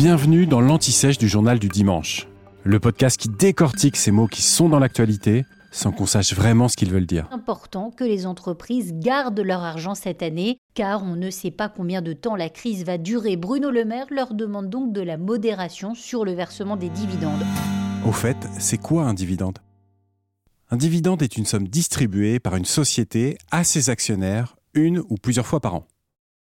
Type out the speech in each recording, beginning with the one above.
Bienvenue dans l'Anti-Sèche du journal du dimanche, le podcast qui décortique ces mots qui sont dans l'actualité sans qu'on sache vraiment ce qu'ils veulent dire. Important que les entreprises gardent leur argent cette année, car on ne sait pas combien de temps la crise va durer. Bruno Le Maire leur demande donc de la modération sur le versement des dividendes. Au fait, c'est quoi un dividende? Un dividende est une somme distribuée par une société à ses actionnaires une ou plusieurs fois par an.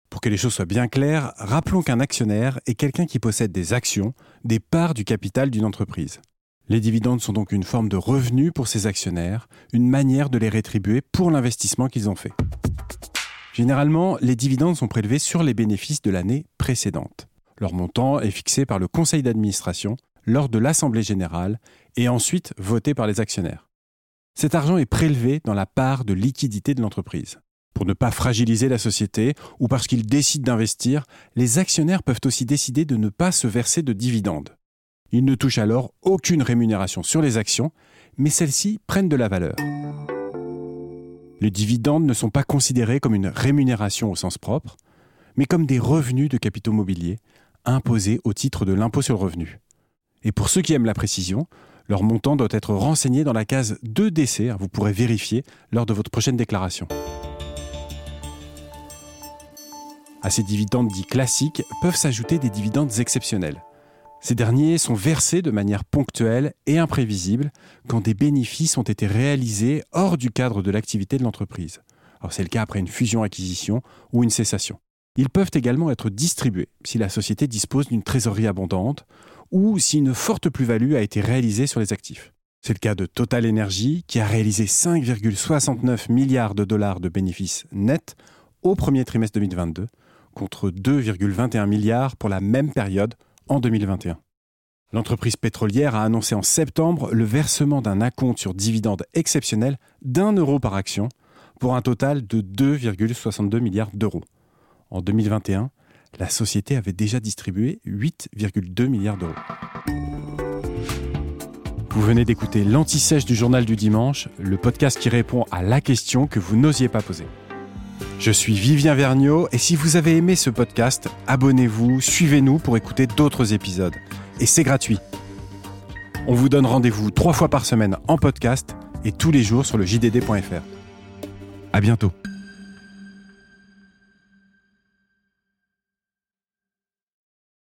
Pour que les choses soient bien claires, rappelons qu'un actionnaire est quelqu'un qui possède des actions, des parts du capital d'une entreprise. Les dividendes sont donc une forme de revenu pour ces actionnaires, une manière de les rétribuer pour l'investissement qu'ils ont fait. Généralement, les dividendes sont prélevés sur les bénéfices de l'année précédente. Leur montant est fixé par le conseil d'administration lors de l'Assemblée générale et ensuite voté par les actionnaires. Cet argent est prélevé dans la part de liquidité de l'entreprise. Pour ne pas fragiliser la société ou parce qu'ils décident d'investir, les actionnaires peuvent aussi décider de ne pas se verser de dividendes. Ils ne touchent alors aucune rémunération sur les actions, mais celles-ci prennent de la valeur. Les dividendes ne sont pas considérés comme une rémunération au sens propre, mais comme des revenus de capitaux mobiliers imposés au titre de l'impôt sur le revenu. Et pour ceux qui aiment la précision, leur montant doit être renseigné dans la case 2DC, vous pourrez vérifier lors de votre prochaine déclaration. À ces dividendes dits classiques peuvent s'ajouter des dividendes exceptionnels. Ces derniers sont versés de manière ponctuelle et imprévisible quand des bénéfices ont été réalisés hors du cadre de l'activité de l'entreprise. c'est le cas après une fusion-acquisition ou une cessation. Ils peuvent également être distribués si la société dispose d'une trésorerie abondante ou si une forte plus-value a été réalisée sur les actifs. C'est le cas de Total Energy qui a réalisé 5,69 milliards de dollars de bénéfices nets au premier trimestre 2022 contre 2,21 milliards pour la même période en 2021. L'entreprise pétrolière a annoncé en septembre le versement d'un acompte sur dividende exceptionnel d'un euro par action pour un total de 2,62 milliards d'euros. En 2021, la société avait déjà distribué 8,2 milliards d'euros. Vous venez d'écouter l'anti-sèche du journal du dimanche, le podcast qui répond à la question que vous n'osiez pas poser. Je suis Vivien Vergniaud et si vous avez aimé ce podcast, abonnez-vous, suivez-nous pour écouter d'autres épisodes. Et c'est gratuit. On vous donne rendez-vous trois fois par semaine en podcast et tous les jours sur le jdd.fr. À bientôt.